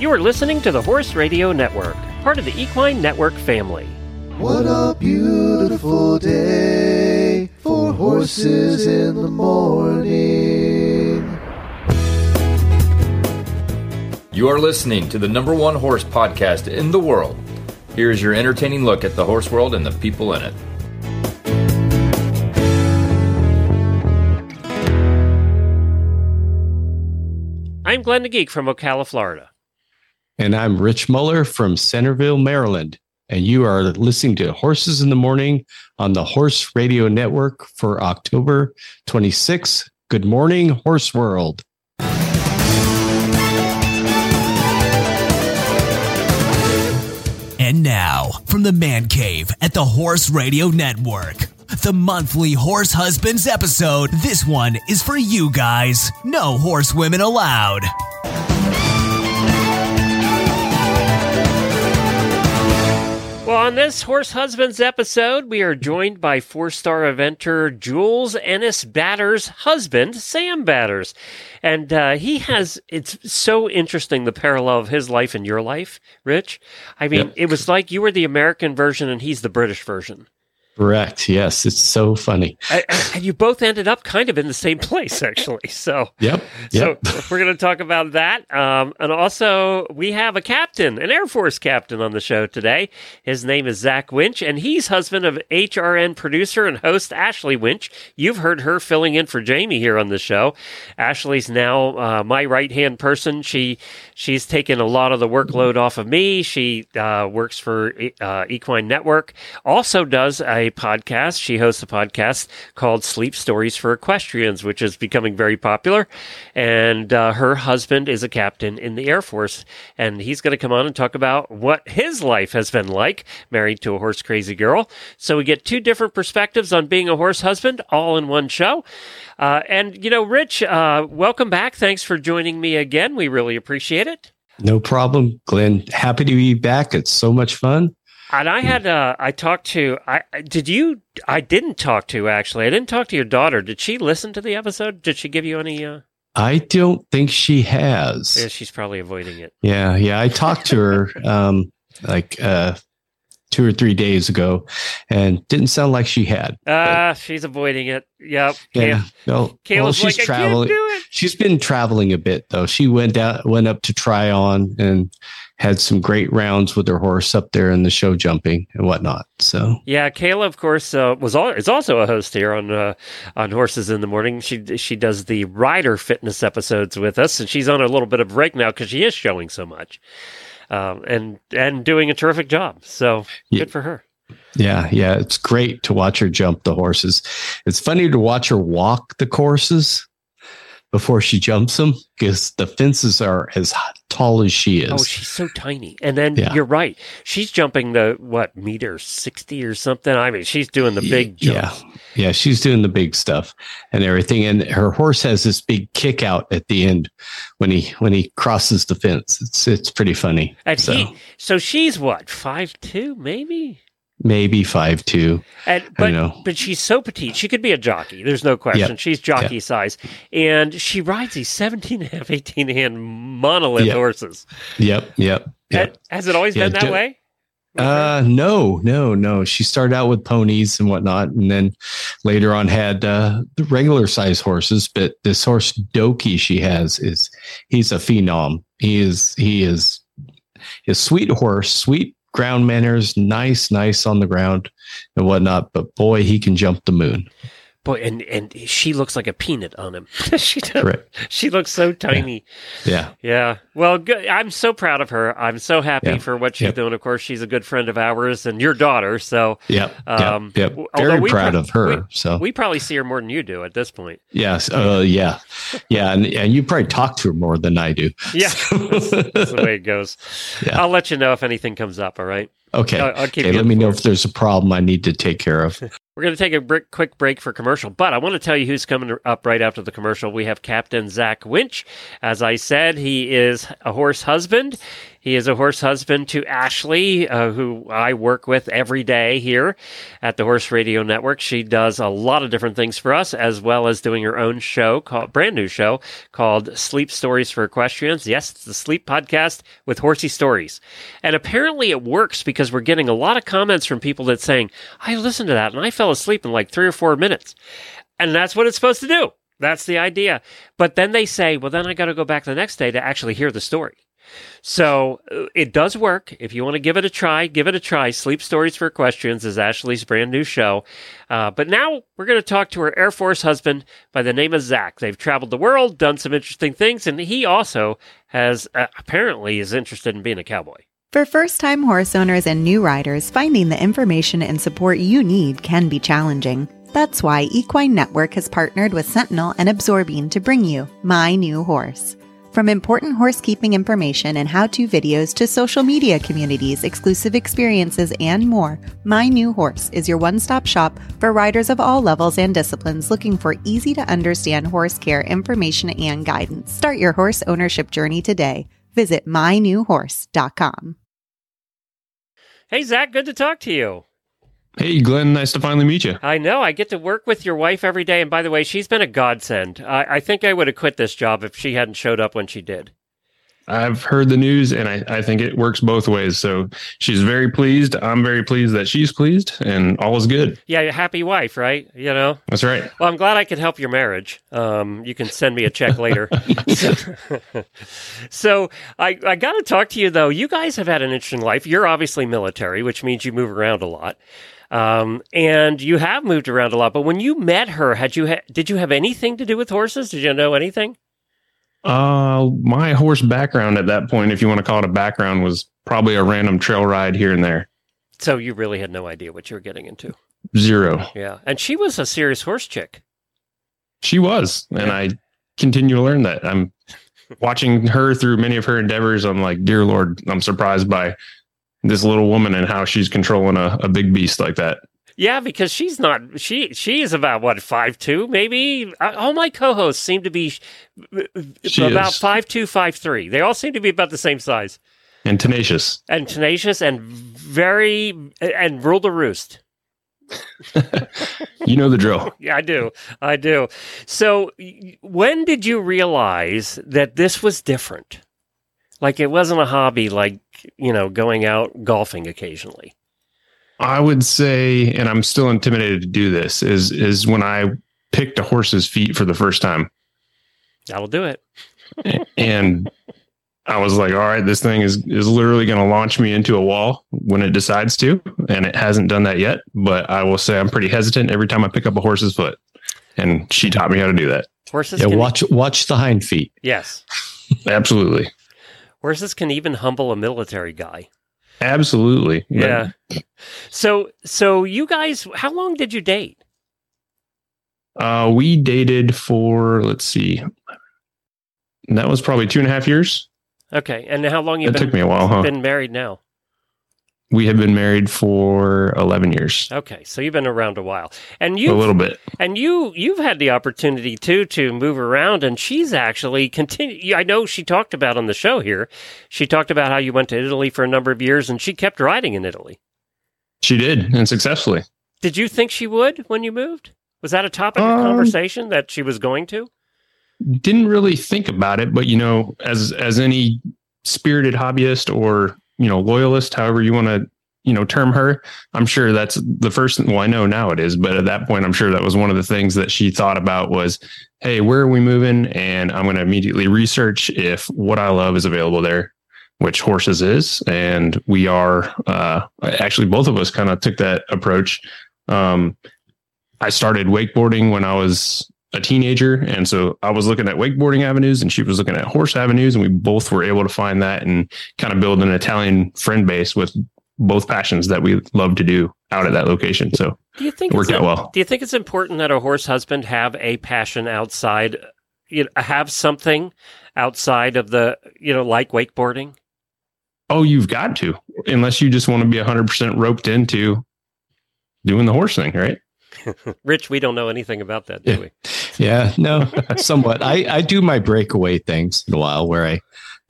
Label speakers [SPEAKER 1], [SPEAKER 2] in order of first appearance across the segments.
[SPEAKER 1] You are listening to the Horse Radio Network, part of the Equine Network family.
[SPEAKER 2] What a beautiful day for horses in the morning.
[SPEAKER 3] You are listening to the number one horse podcast in the world. Here is your entertaining look at the horse world and the people in it.
[SPEAKER 1] I'm Glenn the Geek from Ocala, Florida.
[SPEAKER 4] And I'm Rich Muller from Centerville, Maryland. And you are listening to Horses in the Morning on the Horse Radio Network for October 26th. Good morning, Horse World.
[SPEAKER 5] And now, from the Man Cave at the Horse Radio Network, the monthly Horse Husbands episode. This one is for you guys. No horse women
[SPEAKER 1] allowed. On this Horse Husbands episode, we are joined by four star eventer Jules Ennis Batter's husband, Sam Batters. And uh, he has, it's so interesting the parallel of his life and your life, Rich. I mean,
[SPEAKER 4] Yep.
[SPEAKER 1] it was like you were the American version and he's the British version.
[SPEAKER 4] Correct. Yes, it's so funny.
[SPEAKER 1] And, and you both ended up kind of in the same place, actually. So.
[SPEAKER 4] Yep. Yep.
[SPEAKER 1] So we're going to talk about that. Um, and also, we have a captain, an Air Force captain on the show today. His name is Zach Winch, and he's husband of HRN producer and host Ashley Winch. You've heard her filling in for Jamie here on the show. Ashley's now uh, my right hand person. She she's taken a lot of the workload off of me. She uh, works for uh, Equine Network. Also does a podcast. She hosts a podcast called Sleep Stories for Equestrians, which is becoming very popular. And uh, her husband is a captain in the Air Force, and he's going to come on and talk about what his life has been like, married to a horse crazy girl. So we get two different perspectives on being a horse husband, all in one show. Uh, and you know, Rich, uh, welcome back. Thanks for joining me again. We really appreciate it.
[SPEAKER 4] No problem, Glenn. Happy to be back. It's so much fun.
[SPEAKER 1] And I had uh, I talked to I did you I didn't talk to actually I didn't talk to your daughter. Did she listen to the episode? Did she give you any? Uh,
[SPEAKER 4] I don't think she has.
[SPEAKER 1] yeah, she's probably avoiding it.
[SPEAKER 4] Yeah, yeah. I talked to her um, like uh, two or three days ago, and didn't sound like she had.
[SPEAKER 1] Ah, she's avoiding it. Yep.
[SPEAKER 4] Yeah. Well, well,
[SPEAKER 1] Kayla's
[SPEAKER 4] she's
[SPEAKER 1] like,
[SPEAKER 4] traveling.
[SPEAKER 1] can't do it.
[SPEAKER 4] She's been traveling a bit though. She went down, went up to Tryon, and had some great rounds with her horse up there in the show jumping and whatnot. So
[SPEAKER 1] Yeah, Kayla, of course, uh, was all, is also a host here on uh, on Horses in the Morning. She she does the rider fitness episodes with us, and she's on a little bit of break now because she is showing so much, um, and and doing a terrific job. So
[SPEAKER 4] Yeah.
[SPEAKER 1] good for her.
[SPEAKER 4] yeah, yeah, it's great to watch her jump the horses. It's funny to watch her walk the courses before she jumps them because the fences are as tall as she is.
[SPEAKER 1] Oh, she's so tiny. And then
[SPEAKER 4] Yeah.
[SPEAKER 1] you're right. She's jumping the what meter sixty or something. I mean, she's doing the big jump.
[SPEAKER 4] Yeah. Yeah. She's doing the big stuff and everything. And her horse has this big kick out at the end when he when he crosses the fence. It's it's pretty funny.
[SPEAKER 1] And
[SPEAKER 4] so
[SPEAKER 1] he, so she's what five two maybe.
[SPEAKER 4] Maybe five two.
[SPEAKER 1] And
[SPEAKER 4] I
[SPEAKER 1] but
[SPEAKER 4] know.
[SPEAKER 1] but she's so petite. She could be a jockey. There's no question.
[SPEAKER 4] Yep.
[SPEAKER 1] She's jockey size. And she rides these 17 and a half, 18 hand monolith
[SPEAKER 4] Yep.
[SPEAKER 1] horses.
[SPEAKER 4] Yep. Yep. Yep.
[SPEAKER 1] Ha- Has it always
[SPEAKER 4] Yeah,
[SPEAKER 1] been that
[SPEAKER 4] ju-
[SPEAKER 1] way?
[SPEAKER 4] Uh, no, no, no. She started out with ponies and whatnot, and then later on had uh, the regular size horses. But this horse Doki she has is he's a phenom. He is he is a sweet horse, sweet ground manners, nice, nice on the ground and whatnot. But boy, he can jump the moon.
[SPEAKER 1] Boy, and and she looks like a peanut on him. she does.
[SPEAKER 4] Correct.
[SPEAKER 1] She looks so tiny.
[SPEAKER 4] Yeah,
[SPEAKER 1] Yeah. Well, good. I'm so proud of her. I'm so happy
[SPEAKER 4] Yeah.
[SPEAKER 1] for what she's
[SPEAKER 4] Yep.
[SPEAKER 1] doing. Of course, she's a good friend of ours and your daughter. So
[SPEAKER 4] yep,
[SPEAKER 1] Um,
[SPEAKER 4] yep, yep. Very proud
[SPEAKER 1] pro-
[SPEAKER 4] of her.
[SPEAKER 1] we-
[SPEAKER 4] so
[SPEAKER 1] we probably see her more than you do at this point.
[SPEAKER 4] yes, uh, yeah, yeah, and and you probably talk to her more than I do.
[SPEAKER 1] Yeah. that's, that's the way it goes.
[SPEAKER 4] Yeah.
[SPEAKER 1] I'll let you know if anything comes up. All right.
[SPEAKER 4] Okay.
[SPEAKER 1] I'll- I'll
[SPEAKER 4] okay. Let me know if there's a problem I need to take care of.
[SPEAKER 1] We're going to take a br- quick break for commercial, but I want to tell you who's coming up right after the commercial. We have Captain Zach Winch. As I said, he is a horse husband. He is a horse husband to Ashley, uh, who I work with every day here at the Horse Radio Network. She does a lot of different things for us, as well as doing her own show, called brand new show called Sleep Stories for Equestrians. Yes, it's the sleep podcast with horsey stories, and apparently it works because we're getting a lot of comments from people that saying, "I listened to that and I fell asleep in like three or four minutes," and that's what it's supposed to do. That's the idea. But then they say, well, then I got to go back the next day to actually hear the story. So uh, it does work. If you want to give it a try, give it a try. Sleep Stories for Equestrians is Ashley's brand new show. Uh, but now we're going to talk to her Air Force husband by the name of Zach. They've traveled the world, done some interesting things, and he also has uh, apparently is interested in being a cowboy.
[SPEAKER 6] For first time horse owners and new riders, finding the information and support you need can be challenging. That's why Equine Network has partnered with Sentinel and Absorbine to bring you My New Horse. From important horsekeeping information and how to videos to social media communities, exclusive experiences, and more, My New Horse is your one stop shop for riders of all levels and disciplines looking for easy to understand horse care information and guidance. Start your horse ownership journey today. Visit mynewhorse.com.
[SPEAKER 1] Hey, Zach, good to talk to you.
[SPEAKER 7] Hey, Glenn, nice to finally meet you.
[SPEAKER 1] I know. I get to work with your wife every day. And by the way, she's been a godsend. I, I think I would have quit this job if she hadn't showed up when she did.
[SPEAKER 7] I've heard the news and I, I think it works both ways. So she's very pleased. I'm very pleased that she's pleased and all is good.
[SPEAKER 1] Yeah, you're a happy wife, right? You know?
[SPEAKER 7] That's right.
[SPEAKER 1] Well, I'm glad I could help your marriage. Um, you can send me a check later. so I, I got to talk to you, though. You guys have had an interesting life. You're obviously military, which means you move around a lot. Um, and you have moved around a lot. But when you met her, had you ha- did you have anything to do with horses? Did you know anything?
[SPEAKER 7] Uh, my horse background at that point, if you want to call it a background, was probably a random trail ride here and there.
[SPEAKER 1] So you really had no idea what you were getting into.
[SPEAKER 7] Zero.
[SPEAKER 1] Yeah, and she was a serious horse chick.
[SPEAKER 7] She was, and I continue to learn that. I'm watching her through many of her endeavors. I'm like, dear Lord, I'm surprised by this little woman and how she's controlling a, a big beast like that.
[SPEAKER 1] Yeah, because she's not. She she is about what five two maybe. All my co-hosts seem to be
[SPEAKER 7] She
[SPEAKER 1] about
[SPEAKER 7] is.
[SPEAKER 1] five two five three. They all seem to be about the same size
[SPEAKER 7] And tenacious.
[SPEAKER 1] and tenacious and very and rule the roost.
[SPEAKER 7] You know the drill.
[SPEAKER 1] Yeah, I do. I do. So, when did you realize that this was different? Like it wasn't a hobby, like you know, going out golfing occasionally.
[SPEAKER 7] I would say, and I'm still intimidated to do this, is is when I picked a horse's feet for the first time.
[SPEAKER 1] That'll do it.
[SPEAKER 7] and I was like, all right, this thing is is literally going to launch me into a wall when it decides to, and it hasn't done that yet. But I will say I'm pretty hesitant every time I pick up a horse's foot, and she taught me how to do that.
[SPEAKER 1] Horses.
[SPEAKER 4] Yeah,
[SPEAKER 1] can,
[SPEAKER 4] watch watch the hind feet.
[SPEAKER 1] Yes,
[SPEAKER 7] Absolutely,
[SPEAKER 1] horses can even humble a military guy.
[SPEAKER 7] absolutely. But
[SPEAKER 1] Yeah. So, so you guys, how long did you date?
[SPEAKER 7] Uh, we dated for let's see, that was probably two and a half years.
[SPEAKER 1] Okay, and how long you
[SPEAKER 7] It
[SPEAKER 1] been
[SPEAKER 7] took me a while, huh?
[SPEAKER 1] been married now?
[SPEAKER 7] We have been married for eleven years,
[SPEAKER 1] Okay, so you've been around a while, and you a
[SPEAKER 7] little bit.
[SPEAKER 1] and you you've had the opportunity too to move around, and she's actually continue. I know she talked about on the show here. She talked about how you went to Italy for a number of years, and she kept riding in Italy.
[SPEAKER 7] She did, and successfully.
[SPEAKER 1] Did you think she would when you moved? Was that a topic of
[SPEAKER 7] Um,
[SPEAKER 1] conversation that she was going to?
[SPEAKER 7] didn't really think about it, but you know, as as any spirited hobbyist or you know loyalist, however you want to you know term her, I'm sure that's the first. Well, I know now it is, but at that point, I'm sure that was one of the things that she thought about was, hey, where are we moving? And I'm going to immediately research if what I love is available there, which horses is, and we are. Uh, actually, both of us kind of took that approach. Um, I started wakeboarding when I was a teenager. And so I was looking at wakeboarding avenues and she was looking at horse avenues. And we both were able to find that and kind of build an Italian friend base with both passions that we love to do out at that location. So
[SPEAKER 1] Do you think
[SPEAKER 7] it worked
[SPEAKER 1] it's
[SPEAKER 7] out well.
[SPEAKER 1] Do you think it's important that a horse husband have a passion outside, you know, have something outside of the, you know, like wakeboarding?
[SPEAKER 7] Oh, you've got to, unless you just want to be 100% roped into doing the horse thing, right?
[SPEAKER 1] Rich, we don't know anything about that, do
[SPEAKER 4] Yeah.
[SPEAKER 1] we?
[SPEAKER 4] Yeah, no, somewhat. I, I do my breakaway things in a while where I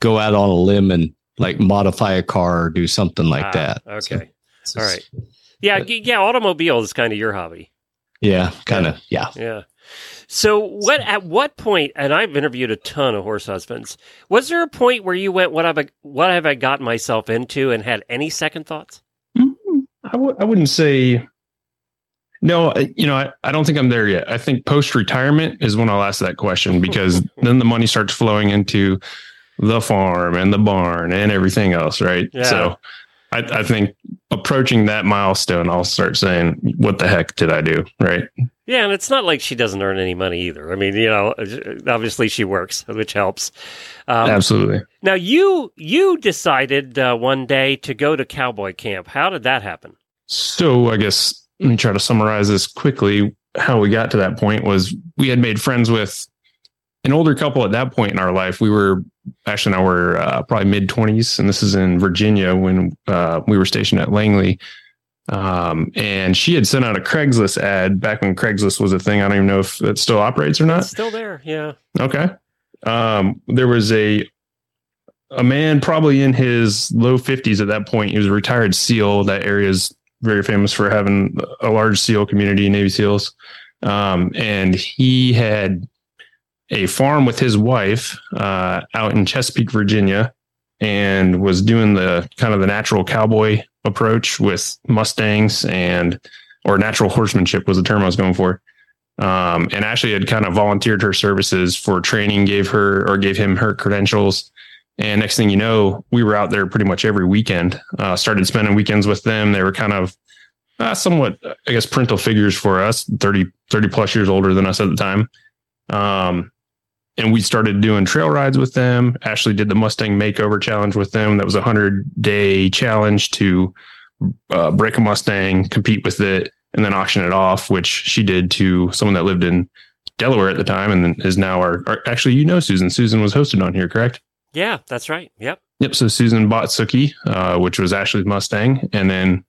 [SPEAKER 4] go out on a limb and like modify a car or do something like
[SPEAKER 1] Ah,
[SPEAKER 4] that.
[SPEAKER 1] Okay.
[SPEAKER 4] So it's
[SPEAKER 1] All
[SPEAKER 4] just-
[SPEAKER 1] right. Yeah, g- yeah, automobile is kind of your hobby.
[SPEAKER 4] Yeah, kind of. Yeah.
[SPEAKER 1] Yeah. So what at what point and I've interviewed a ton of horse husbands. Was there a point where you went what have I what have I gotten myself into and had any second thoughts?
[SPEAKER 7] I w- I wouldn't say. No, you know, I, I don't think I'm there yet. I think post retirement is when I'll ask that question because then the money starts flowing into the farm and the barn and everything else, right?
[SPEAKER 1] Yeah.
[SPEAKER 7] So I, I think approaching that milestone, I'll start saying, what the heck did I do? Right.
[SPEAKER 1] Yeah, and it's not like she doesn't earn any money either. I mean, you know, obviously she works, which helps. Um,
[SPEAKER 7] Absolutely.
[SPEAKER 1] now you you decided uh, one day to go to cowboy camp. How did that happen?
[SPEAKER 7] So I guess let me try to summarize this quickly. How we got to that point was we had made friends with an older couple at that point in our life. We were actually now we're uh, probably mid twenties, and this is in Virginia when uh, we were stationed at Langley. Um, and she had sent out a Craigslist ad back when Craigslist was a thing. I don't even know if it still operates or not.
[SPEAKER 1] It's still there. Yeah.
[SPEAKER 7] Okay. Um, there was a a man probably in his low fifties at that point. He was a retired SEAL. That area is very famous for having a large SEAL community, Navy SEALs. Um, and he had a farm with his wife uh, out in Chesapeake, Virginia, and was doing the kind of the natural cowboy approach with Mustangs and or natural horsemanship was the term I was going for um, and Ashley had kind of volunteered her services for training, gave her or gave him her credentials. And next thing you know, we were out there pretty much every weekend. Uh, started spending weekends with them. They were kind of uh, somewhat, I guess, parental figures for us, 30, 30 plus years older than us at the time. Um, and we started doing trail rides with them. Ashley did the Mustang Makeover Challenge with them. That was a hundred day challenge to uh, break a Mustang, compete with it, and then auction it off, which she did to someone that lived in Delaware at the time and is now our, our actually you know Susan. Susan was hosted on here, correct?
[SPEAKER 1] Yeah, that's right. Yep.
[SPEAKER 7] Yep. So Susan bought Suki, uh, which was Ashley's Mustang, and then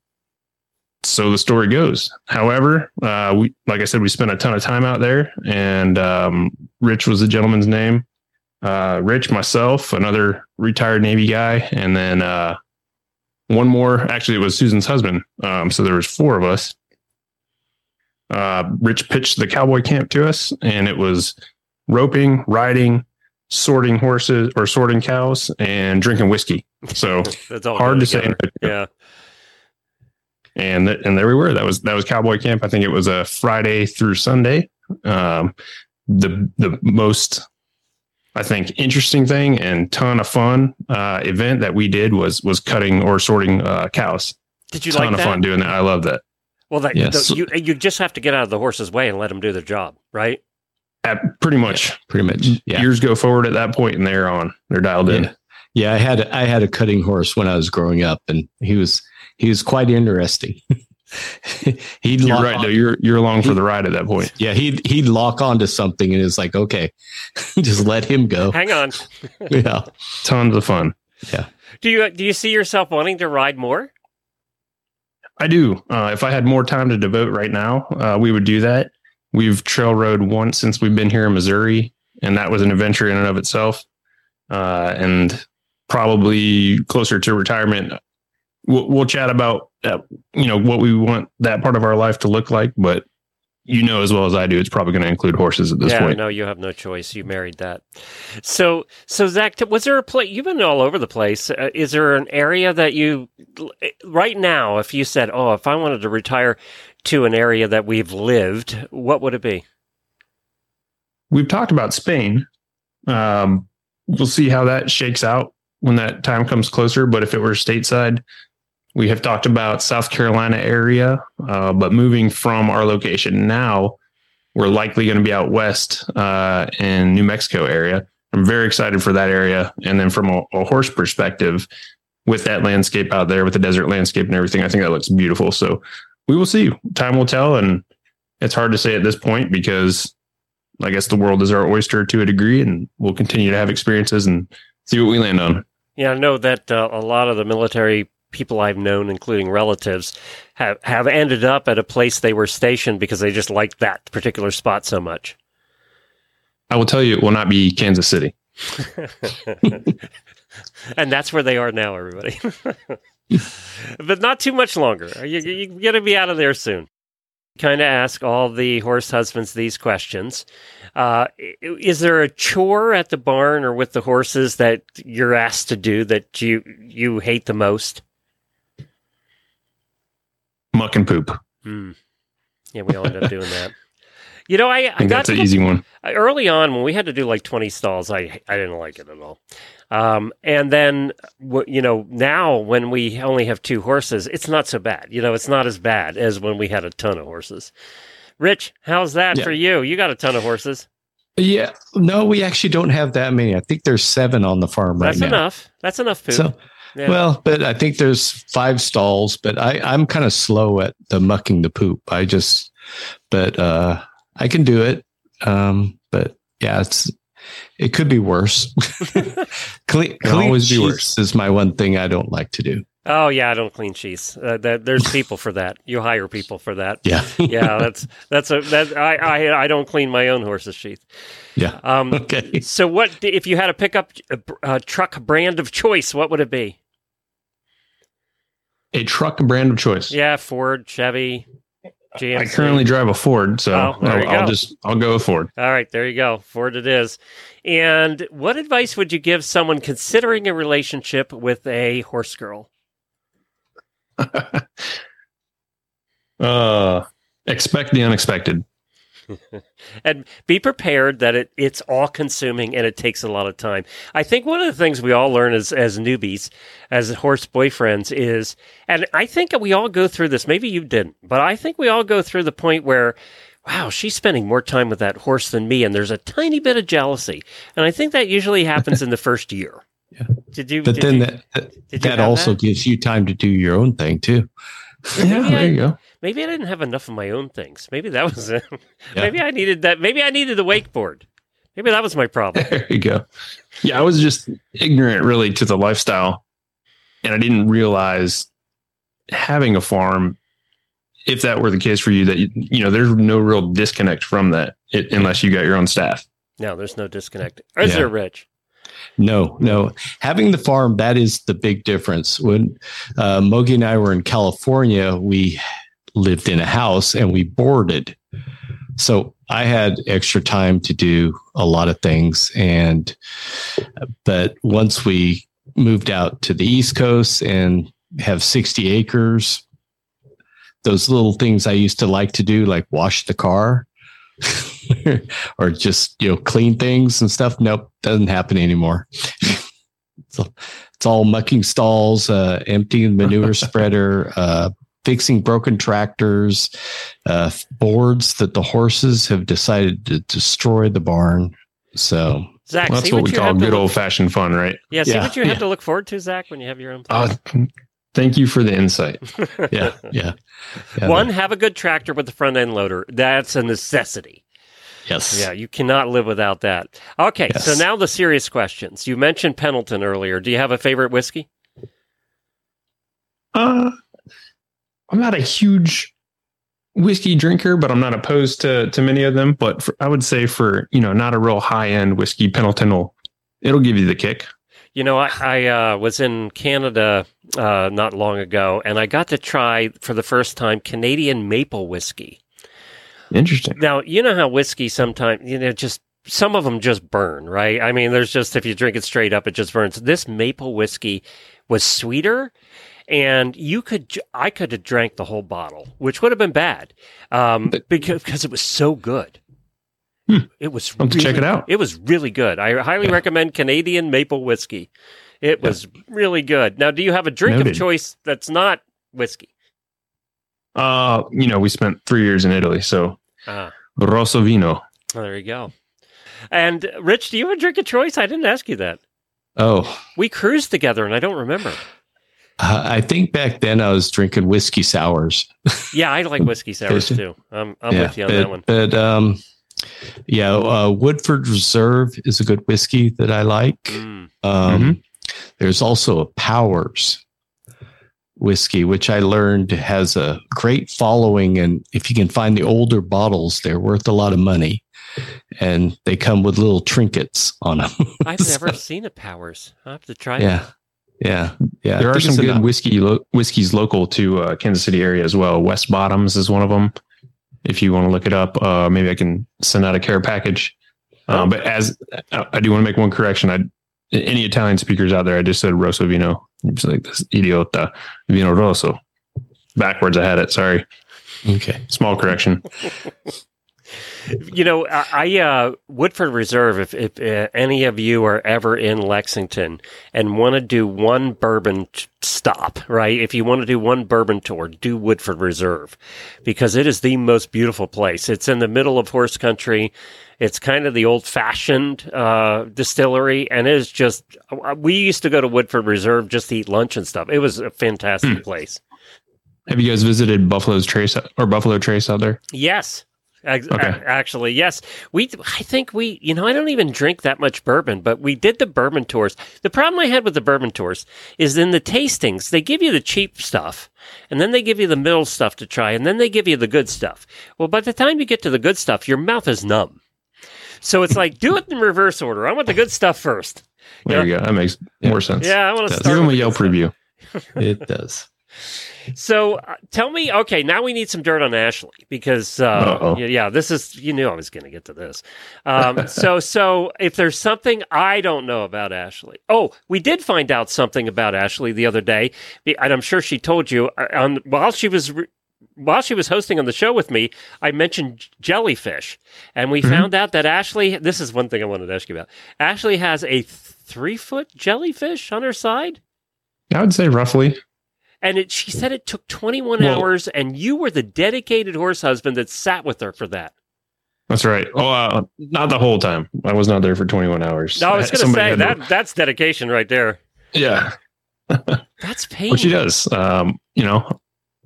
[SPEAKER 7] so the story goes. However, uh, we like I said, we spent a ton of time out there, and um, Rich was the gentleman's name. Uh, Rich, myself, another retired Navy guy, and then uh, one more. Actually, it was Susan's husband. Um, so there was four of us. Uh, Rich pitched the cowboy camp to us, and it was roping, riding, sorting horses or sorting cows, and drinking whiskey. So
[SPEAKER 1] That's all
[SPEAKER 7] hard to say.
[SPEAKER 1] together. Yeah.
[SPEAKER 7] And th- and there we were. That was that was cowboy camp. I think it was a Friday through Sunday. Um, the the most I think interesting thing and ton of fun uh, event that we did was was cutting or sorting uh, cows.
[SPEAKER 1] Did you like that
[SPEAKER 7] ton
[SPEAKER 1] like
[SPEAKER 7] of
[SPEAKER 1] that?
[SPEAKER 7] fun doing that. I love that.
[SPEAKER 1] Well, that,
[SPEAKER 4] Yes.
[SPEAKER 1] you you just have to get out of the horse's way and let them do their job, right?
[SPEAKER 7] At pretty much
[SPEAKER 4] Pretty much. Yeah.
[SPEAKER 7] years go forward at that point and they're on. They're dialed in.
[SPEAKER 4] Yeah. Yeah, I had I had a cutting horse when I was growing up, and he was he was quite interesting. he'd
[SPEAKER 7] You're
[SPEAKER 4] lock
[SPEAKER 7] right.
[SPEAKER 4] on-
[SPEAKER 7] though. You're you're along for the ride at that point.
[SPEAKER 4] yeah, he'd he'd lock onto something, and it's like, okay, just let him go.
[SPEAKER 1] Hang on.
[SPEAKER 4] Yeah,
[SPEAKER 7] Tons of fun. Yeah.
[SPEAKER 1] Do you do you see yourself wanting to ride more?
[SPEAKER 7] I do. Uh, if I had more time to devote right now, uh, we would do that. We've trail rode once since we've been here in Missouri, and that was an adventure in and of itself. Uh, and probably closer to retirement, we'll, we'll chat about uh, you know what we want that part of our life to look like. But you know as well as I do, it's probably going to include horses at this
[SPEAKER 1] yeah,
[SPEAKER 7] point.
[SPEAKER 1] no, you have no choice. You married that. So, so Zach, was there a place? You've been all over the place. Uh, is there an area that you, right now, if you said, "Oh, if I wanted to retire to an area that we've lived," what would it be?
[SPEAKER 7] We've talked about Spain. Um, we'll see how that shakes out when that time comes closer. But if it were stateside, we have talked about South Carolina area. Uh, but moving from our location now, we're likely going to be out west uh, in New Mexico area. I'm very excited for that area. And then from a, a horse perspective, with that landscape out there, with the desert landscape and everything, I think that looks beautiful. So we will see. Time will tell, and it's hard to say at this point because I guess the world is our oyster to a degree, and we'll continue to have experiences and see what we land on.
[SPEAKER 1] Yeah, I know that uh, a lot of the military people I've known, including relatives, have have ended up at a place they were stationed because they just liked that particular spot so much.
[SPEAKER 7] I will tell you, it will not be Kansas City.
[SPEAKER 1] and that's where they are now, everybody. but not too much longer. You, you got to be out of there soon. Kind of ask all the horse husbands these questions. Uh, is there a chore at the barn or with the horses that you're asked to do that you you hate the most?
[SPEAKER 7] Muck and poop.
[SPEAKER 1] Mm. Yeah, we all end up doing that. You know, I, I,
[SPEAKER 7] I got that's an easy one.
[SPEAKER 1] Early on, when we had to do like twenty stalls, I I didn't like it at all. Um, and then you know now when we only have two horses, it's not so bad. You know, it's not as bad as when we had a ton of horses. Rich, how's that yeah. for you? You got a ton of horses.
[SPEAKER 4] Yeah, no, we actually don't have that many. I think there's seven on the farm
[SPEAKER 1] That's
[SPEAKER 4] right
[SPEAKER 1] now. That's enough. That's enough poop.
[SPEAKER 4] So, yeah. well, but I think there's five stalls. But I, I'm kind of slow at the mucking the poop. I just, but uh, I can do it. Um, but yeah, it's it could be worse. clean, clean always be worse is my one thing I don't like to do.
[SPEAKER 1] Oh yeah, I don't clean sheets. Uh, that, there's people for that. You hire people for that.
[SPEAKER 4] Yeah,
[SPEAKER 1] yeah. That's that's a that I, I I don't clean my own horse's sheath.
[SPEAKER 4] Yeah.
[SPEAKER 1] Um,
[SPEAKER 4] okay.
[SPEAKER 1] So what if you had a pickup a, truck brand of choice? What would it be?
[SPEAKER 7] A truck brand of choice.
[SPEAKER 1] Yeah, Ford, Chevy, GMC.
[SPEAKER 7] I currently drive a Ford, so oh, I'll, I'll just I'll go with Ford.
[SPEAKER 1] All right, there you go. Ford it is. And what advice would you give someone considering a relationship with a horse girl?
[SPEAKER 7] uh, expect the unexpected.
[SPEAKER 1] and be prepared that it, it's all consuming and it takes a lot of time. I think one of the things we all learn as, as newbies, as horse boyfriends, is, and I think we all go through this. Maybe you didn't, but I think we all go through the point where, wow, she's spending more time with that horse than me, and there's a tiny bit of jealousy. And I think that usually happens in the first year.
[SPEAKER 4] Yeah. Did you? But did then you, that that also that? gives you time to do your own thing too.
[SPEAKER 7] Yeah, there you go.
[SPEAKER 1] Maybe I didn't have enough of my own things. Maybe that was it. Yeah. Maybe I needed that. Maybe I needed the wakeboard. Maybe that was my problem.
[SPEAKER 7] There you go. Yeah, I was just ignorant really to the lifestyle, and I didn't realize having a farm. If that were the case for you, that you, you know, there's no real disconnect from that, it, unless you got your own staff.
[SPEAKER 1] No, there's no disconnect. Is yeah. there, Rich?
[SPEAKER 4] No, no. Having the farm, that is the big difference. When uh, Mogi and I were in California, we lived in a house and we boarded. So I had extra time to do a lot of things. And, but once we moved out to the East Coast and have 60 acres, those little things I used to like to do, like wash the car, or just you know clean things and stuff. Nope, doesn't happen anymore. so it's all mucking stalls, uh, emptying manure spreader, uh, fixing broken tractors, uh, boards that the horses have decided to destroy the barn. So
[SPEAKER 1] Zach,
[SPEAKER 7] well, that's what, what we call good old fashioned fun, right?
[SPEAKER 1] Yeah, see yeah, what you have to look forward to, Zach, when you have your own.
[SPEAKER 7] Uh, thank you for the insight.
[SPEAKER 4] yeah, yeah.
[SPEAKER 1] yeah One, have a good tractor with the front end loader. That's a necessity.
[SPEAKER 4] Yes.
[SPEAKER 1] Yeah, you cannot live without that. Okay, yes. so now the serious questions. You mentioned Pendleton earlier. Do you have a favorite whiskey?
[SPEAKER 7] Uh, I'm not a huge whiskey drinker, but I'm not opposed to to many of them. But for, I would say for you know not a real high end whiskey, Pendleton will it'll give you the kick.
[SPEAKER 1] You know, I, I uh, was in Canada uh, not long ago, and I got to try for the first time Canadian maple whiskey.
[SPEAKER 7] Interesting.
[SPEAKER 1] Now, you know how whiskey sometimes, you know, just some of them just burn, right? I mean, there's just, if you drink it straight up, it just burns. This maple whiskey was sweeter and you could, I could have drank the whole bottle, which would have been bad, um, because, because it was so good.
[SPEAKER 7] Hmm.
[SPEAKER 1] It was.
[SPEAKER 7] Really, check it out.
[SPEAKER 1] It was really good. I highly yeah. recommend Canadian maple whiskey. It was yeah. really good. Now, do you have a drink Noted. of choice that's not whiskey?
[SPEAKER 7] Uh, you know, we spent three years in Italy, so ah. Rosso Vino.
[SPEAKER 1] Oh, there you go. And Rich, do you have a drink of choice? I didn't ask you that.
[SPEAKER 4] Oh,
[SPEAKER 1] we cruised together, and I don't remember.
[SPEAKER 4] Uh, I think back then I was drinking whiskey sours.
[SPEAKER 1] yeah, I like whiskey sours too. I'm, I'm yeah, with you on
[SPEAKER 4] but,
[SPEAKER 1] that one.
[SPEAKER 4] But um, yeah, uh, Woodford Reserve is a good whiskey that I like. Mm. Um, mm-hmm. There's also a Powers whiskey, which I learned has a great following. And if you can find the older bottles, they're worth a lot of money. And they come with little trinkets on them.
[SPEAKER 1] I've never seen a Powers. I will have to try. it.
[SPEAKER 4] Yeah. Yeah. I
[SPEAKER 7] There are some good
[SPEAKER 4] enough.
[SPEAKER 7] whiskey lo- whiskeys local to uh, Kansas City area as well. West Bottoms is one of them. If you want to look it up, uh, maybe I can send out a care package. Um, but as I I do want to make one correction, I any Italian speakers out there, I just said Rosso Vino. It's like this idiota Vino Rosso. Backwards, I had it. Sorry.
[SPEAKER 4] Okay.
[SPEAKER 7] Small correction.
[SPEAKER 1] You know, I, I uh, Woodford Reserve. If, if uh, any of you are ever in Lexington and want to do one bourbon t- stop, right? If you want to do one bourbon tour, do Woodford Reserve because it is the most beautiful place. It's in the middle of horse country. It's kind of the old fashioned uh, distillery, and it is just. uh, We used to go to Woodford Reserve just to eat lunch and stuff. It was a fantastic place.
[SPEAKER 7] Have you guys visited Buffalo's Trace or Buffalo Trace out there?
[SPEAKER 1] Yes.
[SPEAKER 7] Okay.
[SPEAKER 1] Actually, yes. We, I think we, you know, I don't even drink that much bourbon, but we did the bourbon tours. The problem I had with the bourbon tours is in the tastings, they give you the cheap stuff and then they give you the middle stuff to try and then they give you the good stuff. Well, by the time you get to the good stuff, your mouth is numb. So it's like, do it in reverse order. I want the good stuff first.
[SPEAKER 7] There you go. That makes more sense.
[SPEAKER 1] Yeah, I want to start with
[SPEAKER 7] a Yelp review.
[SPEAKER 4] It does.
[SPEAKER 1] So uh, tell me, okay, now we need some dirt on Ashley because uh, yeah, yeah, this is you knew I was going to get to this. Um, so so if there's something I don't know about Ashley, oh, we did find out something about Ashley the other day, and I'm sure she told you uh, on while she was. Re- while she was hosting on the show with me, I mentioned jellyfish, and we found out that Ashley. This is one thing I wanted to ask you about. Ashley has a three foot jellyfish on her side.
[SPEAKER 7] I would say roughly.
[SPEAKER 1] And it, she said it took 21
[SPEAKER 7] Well-
[SPEAKER 1] hours, and you were the dedicated horse husband that sat with her for that.
[SPEAKER 7] That's right. Oh, uh, not the whole time. I was not there for 21 hours.
[SPEAKER 1] No, I was going to say
[SPEAKER 7] had to-
[SPEAKER 1] that that's dedication right there.
[SPEAKER 7] yeah,
[SPEAKER 1] That's pain.
[SPEAKER 7] what she does. Um, you know,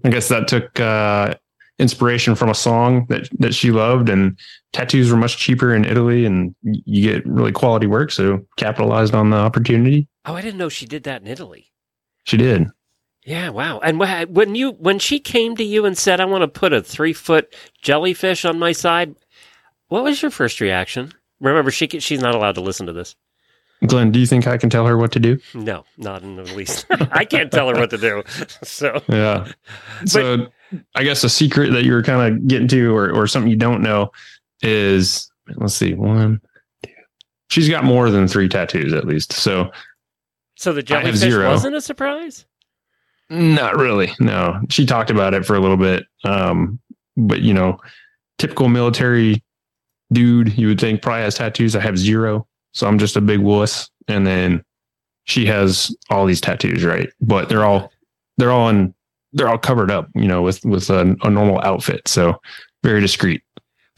[SPEAKER 7] I guess that took uh, inspiration from a song that that she loved, and tattoos were much cheaper in Italy, and you get really quality work. So capitalized on the opportunity.
[SPEAKER 1] Oh, I didn't know she did that in Italy.
[SPEAKER 7] She did.
[SPEAKER 1] Yeah, wow. And when you when she came to you and said, "I want to put a three foot jellyfish on my side," what was your first reaction? Remember, she she's not allowed to listen to this.
[SPEAKER 7] Glenn, do you think I can tell her what to do?
[SPEAKER 1] No, not in the least. I can't tell her what to do. So
[SPEAKER 7] Yeah. So I guess a secret that you were kind of getting to, or or something you don't know, is let's see, one, two. She's got more than three tattoos at least. So
[SPEAKER 1] so the jellyfish wasn't a surprise.
[SPEAKER 7] Not really. No, she talked about it for a little bit. Um, but you know, typical military dude, you would think probably has tattoos. I have zero, so I'm just a big wuss. And then she has all these tattoos, right? But they're all they're all in they're all covered up, you know, with with a, a normal outfit. So very discreet.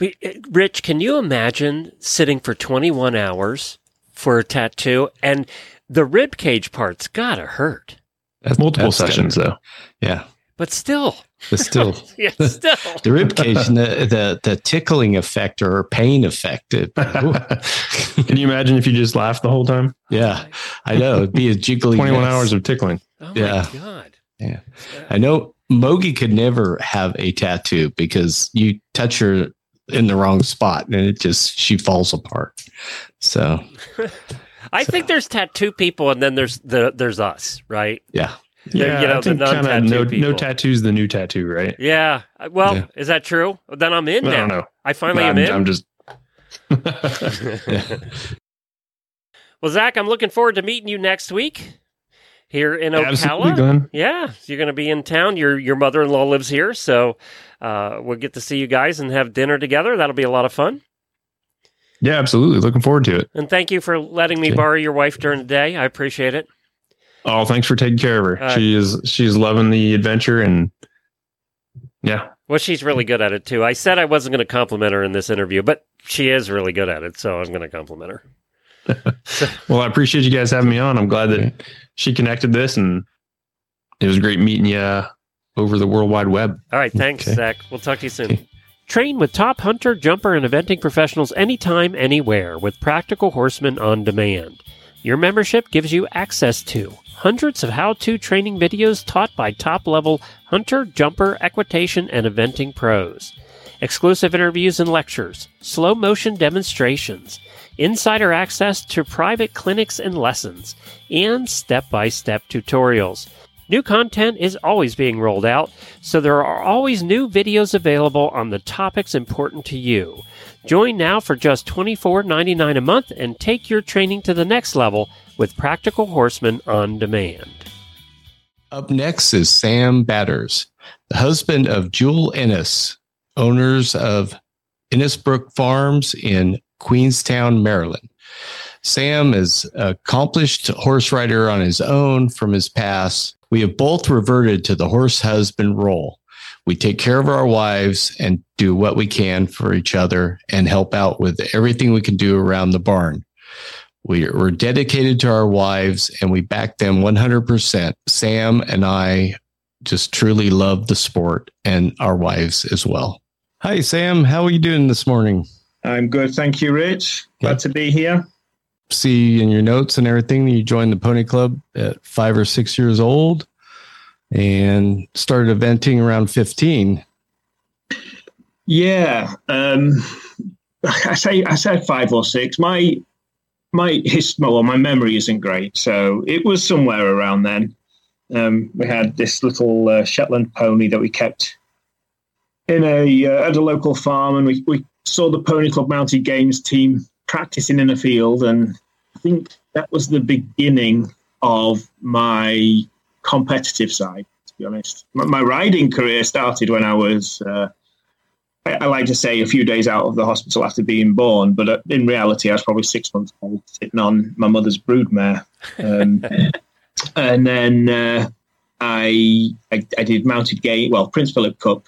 [SPEAKER 1] Uh, Rich, can you imagine sitting for 21 hours for a tattoo and the rib cage part's gotta hurt.
[SPEAKER 4] That's
[SPEAKER 7] Multiple
[SPEAKER 4] that's gotta-
[SPEAKER 7] sessions though.
[SPEAKER 4] Yeah.
[SPEAKER 1] But still,
[SPEAKER 4] But still,
[SPEAKER 1] yeah, still.
[SPEAKER 4] the rib cage and the, the, the tickling effect or pain effect. It,
[SPEAKER 7] Can you imagine if you just laughed the whole time?
[SPEAKER 4] yeah, I know. It'd be a jiggly.
[SPEAKER 7] 21
[SPEAKER 4] mess.
[SPEAKER 7] hours of tickling.
[SPEAKER 1] Oh
[SPEAKER 4] Yeah.
[SPEAKER 1] my god.
[SPEAKER 4] Yeah. I know Mogi could never have a tattoo because you touch her in the wrong spot and it just, she falls apart. So,
[SPEAKER 1] I think there's tattoo people and then there's the there's us, right?
[SPEAKER 4] yeah.
[SPEAKER 1] Yeah, you know,
[SPEAKER 7] I
[SPEAKER 1] the
[SPEAKER 7] think kinda no,
[SPEAKER 1] people.
[SPEAKER 7] no tattoos, the new tattoo, right?
[SPEAKER 1] Yeah. Uh, Well,
[SPEAKER 4] Yeah.
[SPEAKER 1] is that true? Then I'm in
[SPEAKER 7] I
[SPEAKER 1] now.
[SPEAKER 7] don't know.
[SPEAKER 1] I finally
[SPEAKER 7] I'm,
[SPEAKER 1] am in.
[SPEAKER 7] I'm just.
[SPEAKER 4] Yeah.
[SPEAKER 1] well, Zach, I'm looking forward to meeting you next week here in
[SPEAKER 7] Absolutely,
[SPEAKER 1] Ocala.
[SPEAKER 7] Glenn.
[SPEAKER 1] Yeah, you're going to be in town. Your your mother in law lives here, so uh, we'll get to see you guys and have dinner together. That'll be a lot of fun.
[SPEAKER 7] Yeah, absolutely. Looking forward to it.
[SPEAKER 1] And thank you for letting me
[SPEAKER 4] Okay.
[SPEAKER 1] borrow your wife during the day. I appreciate it.
[SPEAKER 7] Oh, thanks for taking care of her.
[SPEAKER 1] Uh,
[SPEAKER 7] she is she's loving the adventure and yeah,
[SPEAKER 1] Well, she's really good at it too. I said I wasn't going to compliment her in this interview, but she is really good at it, so I'm going to compliment her.
[SPEAKER 7] Well, I appreciate you guys having me on. I'm glad that she connected this, and it was great meeting you uh, over the World Wide Web.
[SPEAKER 1] All right, thanks,
[SPEAKER 4] Okay.
[SPEAKER 1] Zach. We'll talk to you soon.
[SPEAKER 4] Okay.
[SPEAKER 1] Train with top hunter, jumper, and eventing professionals anytime, anywhere with Practical Horseman on Demand. Your membership gives you access to hundreds of how to training videos taught by top level hunter, jumper, equitation, and eventing pros, exclusive interviews and lectures, slow motion demonstrations, insider access to private clinics and lessons, and step by step tutorials. New content is always being rolled out, so there are always new videos available on the topics important to you. Join now for just $24.99 a month and take your training to the next level with Practical Horseman on demand.
[SPEAKER 4] Up next is Sam Batters, the husband of Jules Ennis, owners of Ennisbrook Farms in Queenstown, Maryland. Sam is accomplished horse rider on his own from his past we have both reverted to the horse husband role. We take care of our wives and do what we can for each other and help out with everything we can do around the barn. We, are dedicated to our wives and we back them 100%. Sam and I just truly love the sport and our wives as well. Hi, Sam. How are you doing this morning?
[SPEAKER 8] I'm good. Thank you, Rich. Glad to be here
[SPEAKER 4] see in your notes and everything you joined the pony club at five or six years old and started eventing around 15
[SPEAKER 8] yeah um i say i said five or six. My my history well my memory isn't great so it was somewhere around then. Um we had this little uh, shetland pony that we kept in a uh, at a local farm and we, we saw the pony club mounted games team practicing in a field, and I think that was the beginning of my competitive side. To be honest, my, my riding career started when I was. Uh, I, I, like to say a few days out of the hospital after being born, but uh, in reality, I was probably six months old, sitting on my mother's broodmare, um, and then uh, I, I, I did mounted game, well, Prince Philip Cup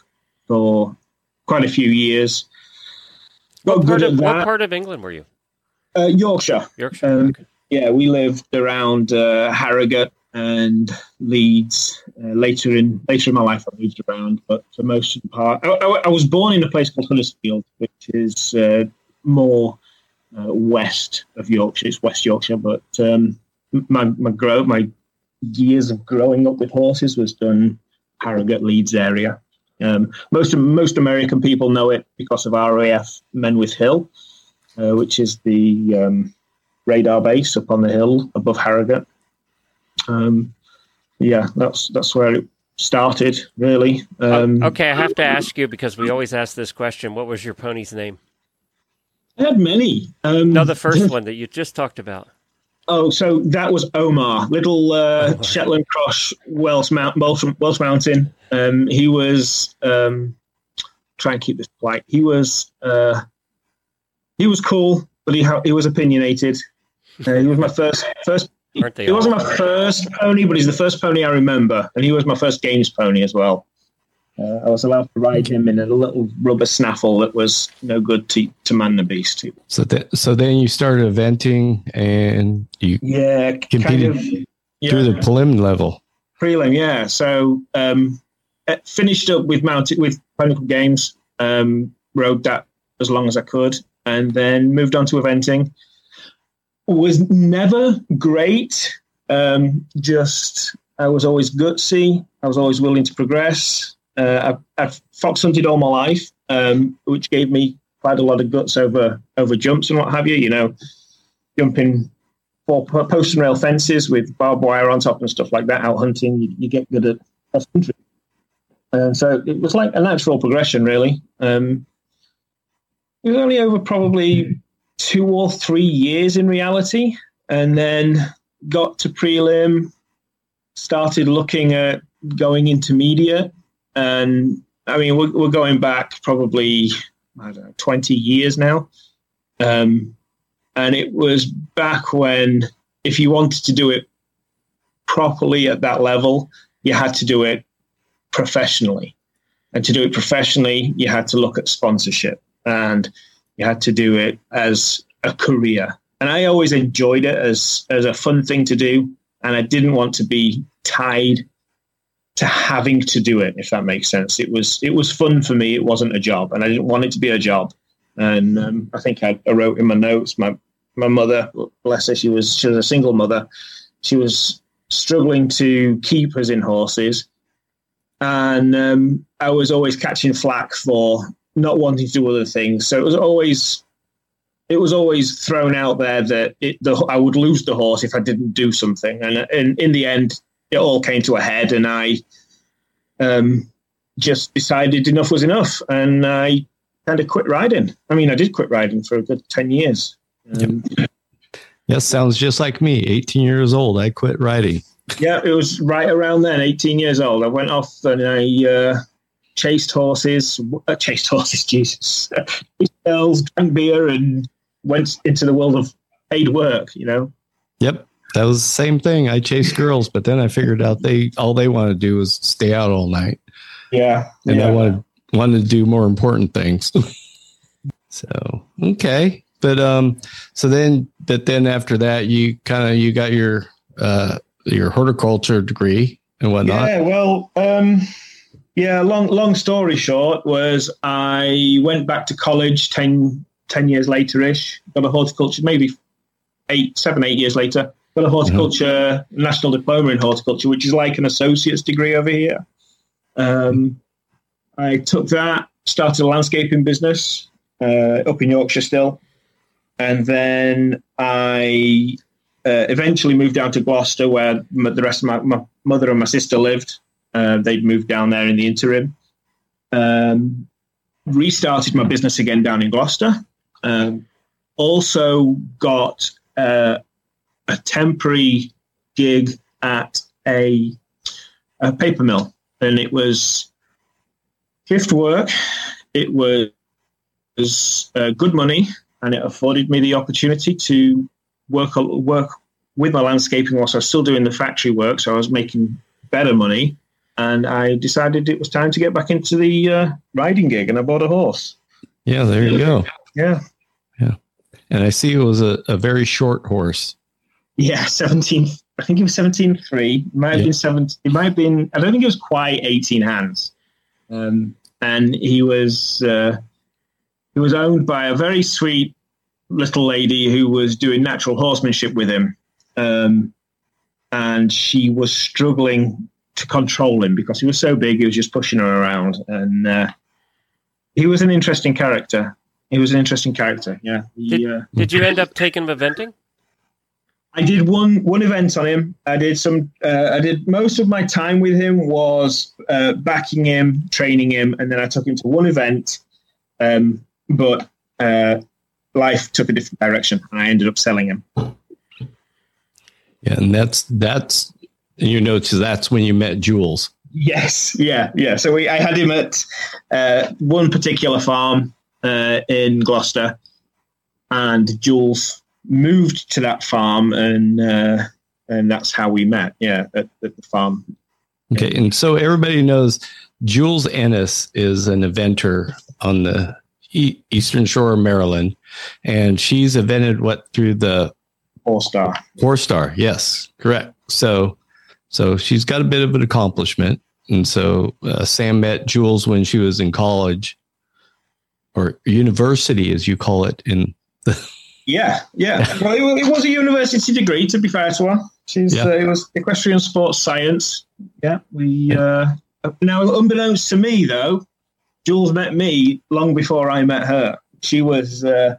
[SPEAKER 8] for quite a few years.
[SPEAKER 1] What part, of, what part of England were you?
[SPEAKER 8] Uh, Yorkshire.
[SPEAKER 1] Yorkshire. Um, okay.
[SPEAKER 8] Yeah, we lived around uh, Harrogate and Leeds. Uh, later in later in my life, I moved around, but for most of the part, I, I, I was born in a place called Huddersfield, which is uh, more uh, west of Yorkshire. It's West Yorkshire, but um, my my grow my years of growing up with horses was done Harrogate, Leeds area. Um, most most American people know it because of RAF Menwith Hill, uh, which is the um, radar base up on the hill above Harrogate. Um, yeah, that's that's where it started, really. Um,
[SPEAKER 1] okay, I have to ask you because we always ask this question: What was your pony's name?
[SPEAKER 8] I had many.
[SPEAKER 1] Um, no, the first one that you just talked about.
[SPEAKER 8] Oh, so that was Omar, little uh, oh, Shetland Cross Welsh, Mount, Welsh, Welsh Mountain. Um, he was um, try and keep this polite. He was uh, he was cool, but he ha- he was opinionated. Uh, he was my first first. He wasn't my first pony, but he's the first pony I remember, and he was my first games pony as well. Uh, I was allowed to ride him in a little rubber snaffle that was no good to, to man the beast.
[SPEAKER 4] So, that, so then you started eventing and you
[SPEAKER 8] yeah
[SPEAKER 4] competed kind of, yeah. through the prelim level.
[SPEAKER 8] Prelim, yeah. So um, uh, finished up with mounted with Pinnacle Games. Um, rode that as long as I could, and then moved on to eventing. Was never great. Um, just I was always gutsy. I was always willing to progress. Uh, I've, fox hunted all my life, um, which gave me quite a lot of guts over over jumps and what have you. You know, jumping for post and rail fences with barbed wire on top and stuff like that. Out hunting, you, you get good at cross country. And so it was like a natural progression, really. Um, it was only over probably two or three years in reality, and then got to prelim, started looking at going intermediate, and I mean, we're, we're going back probably, I don't know, 20 years now. Um, and it was back when, if you wanted to do it properly at that level, you had to do it professionally. And to do it professionally, you had to look at sponsorship and you had to do it as a career. And I always enjoyed it as, as a fun thing to do. And I didn't want to be tied to having to do it, if that makes sense. It was it was fun for me. It wasn't a job, and I didn't want it to be a job. And um, I think I, I, wrote in my notes my my mother, bless her, she was she was a single mother. She was struggling to keep us in horses, and um, I was always catching flack for not wanting to do other things. So it was always it was always thrown out there that it, the, I would lose the horse if I didn't do something, and, and in the end, it all came to a head, and I um, just decided enough was enough, and I kind of quit riding. I mean, I did quit riding for a good ten years. Um,
[SPEAKER 4] Yes, sounds just like me. 18 years old, I quit riding.
[SPEAKER 8] yeah, it was right around then, 18 years old. I went off and I uh, chased horses, uh, chased horses, Jesus, chased girls, drank beer, and went into the world of paid work. You know,
[SPEAKER 4] Yep. That was the same thing. I chased girls, but then I figured out they all they want to do is stay out all night.
[SPEAKER 8] yeah,
[SPEAKER 4] And
[SPEAKER 8] yeah.
[SPEAKER 4] I wanted wanted to do more important things. so okay. But um so then but then after that you kind of you got your uh your horticulture degree and whatnot.
[SPEAKER 8] Yeah, well, um, yeah. Long, long story short was I went back to college 10, 10 years later ish. Got a horticulture, maybe eight, seven, eight years later. Got a horticulture national diploma in horticulture, which is like an associate's degree over here. Um, I took that, started a landscaping business uh, up in Yorkshire still, and then I uh, eventually moved down to Gloucester, where m- the rest of my, my mother and my sister lived. Uh, they'd moved down there in the interim. Um, restarted my business again down in Gloucester. Um, also got uh, a temporary gig at a, a paper mill, and it was shift work. It was, was uh, good money, and it afforded me the opportunity to work work with my landscaping whilst I was still doing the factory work. So I was making better money, and I decided it was time to get back into the uh, riding gig, and I bought a horse.
[SPEAKER 4] Yeah, there you go.
[SPEAKER 8] Yeah, yeah,
[SPEAKER 4] And I see it was a, a very short horse.
[SPEAKER 8] Yeah, seventeen. I think it was seventeen three. It might have
[SPEAKER 4] Yeah.
[SPEAKER 8] been seventeen. It might have been. I don't think it was quite eighteen hands. Um, and he was uh, he was owned by a very sweet little lady who was doing natural horsemanship with him, um, and she was struggling to control him because he was so big. He was just pushing her around, and uh, he was an interesting character. He was an interesting character. Yeah. He,
[SPEAKER 1] Did,
[SPEAKER 8] uh,
[SPEAKER 1] did you end up taking him eventing?
[SPEAKER 8] I did one one event on him. I did some. Uh, I did most of my time with him was uh, backing him, training him, and then I took him to one event. Um, but uh, life took a different direction, and I ended up selling him.
[SPEAKER 4] Yeah, and that's that's you know, that's when you met Jules.
[SPEAKER 8] Yes, yeah, yeah. So we, I had him at uh, one particular farm uh, in Gloucester, and Jules moved to that farm, and uh, and that's how we met. Yeah, at, at the farm.
[SPEAKER 4] Okay, and so everybody knows Jules Ennis is an eventer on the e- eastern shore of Maryland, and she's evented what through the
[SPEAKER 8] Four star.
[SPEAKER 4] Four star, yes, correct. So, so she's got a bit of an accomplishment, and so uh, Sam met Jules when she was in college or university, as you call it. In
[SPEAKER 8] Yeah, yeah. well, it, it was a university degree, to be fair to her. She's
[SPEAKER 4] Yeah.
[SPEAKER 8] uh, it was equestrian sports science. Yeah, we uh, now unbeknownst to me though, Jules met me long before I met her. She was uh,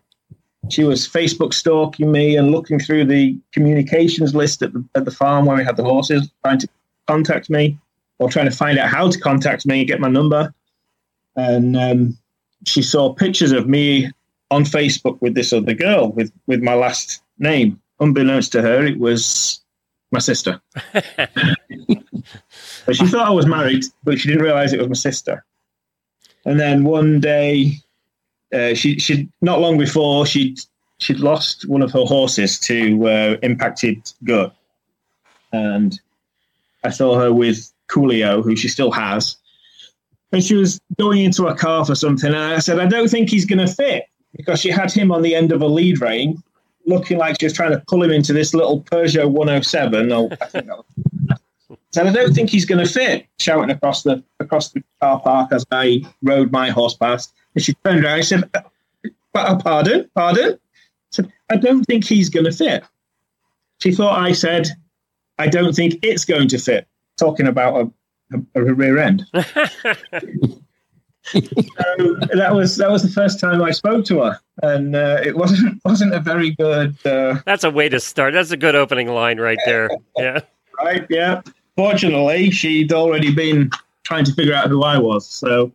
[SPEAKER 8] she was Facebook stalking me and looking through the communications list at the at the farm where we had the horses, trying to contact me or trying to find out how to contact me and get my number. And um, she saw pictures of me on Facebook with this other girl with with my last name. Unbeknownst to her, it was my sister. but she thought I was married, but she didn't realize it was my sister. And then one day, uh, she she not long before she'd she'd lost one of her horses to uh, impacted gut, and I saw her with Coolio, who she still has, and she was going into a car for something, and I said, I don't think he's going to fit because she had him on the end of a lead rein, looking like she was trying to pull him into this little Peugeot 107. Or, I said, I don't think he's going to fit, shouting across the across the car park as I rode my horse past. And she turned around and said, "Uh, Pardon, pardon. said, I don't think he's going to fit. She thought I said, I don't think it's going to fit, talking about a, a, a rear end. so that was that was the first time I spoke to her, and uh, it wasn't wasn't a very good. Uh,
[SPEAKER 1] That's a way to start. That's a good opening line right there. Yeah.
[SPEAKER 8] right? Yeah. Fortunately, she'd already been trying to figure out who I was, so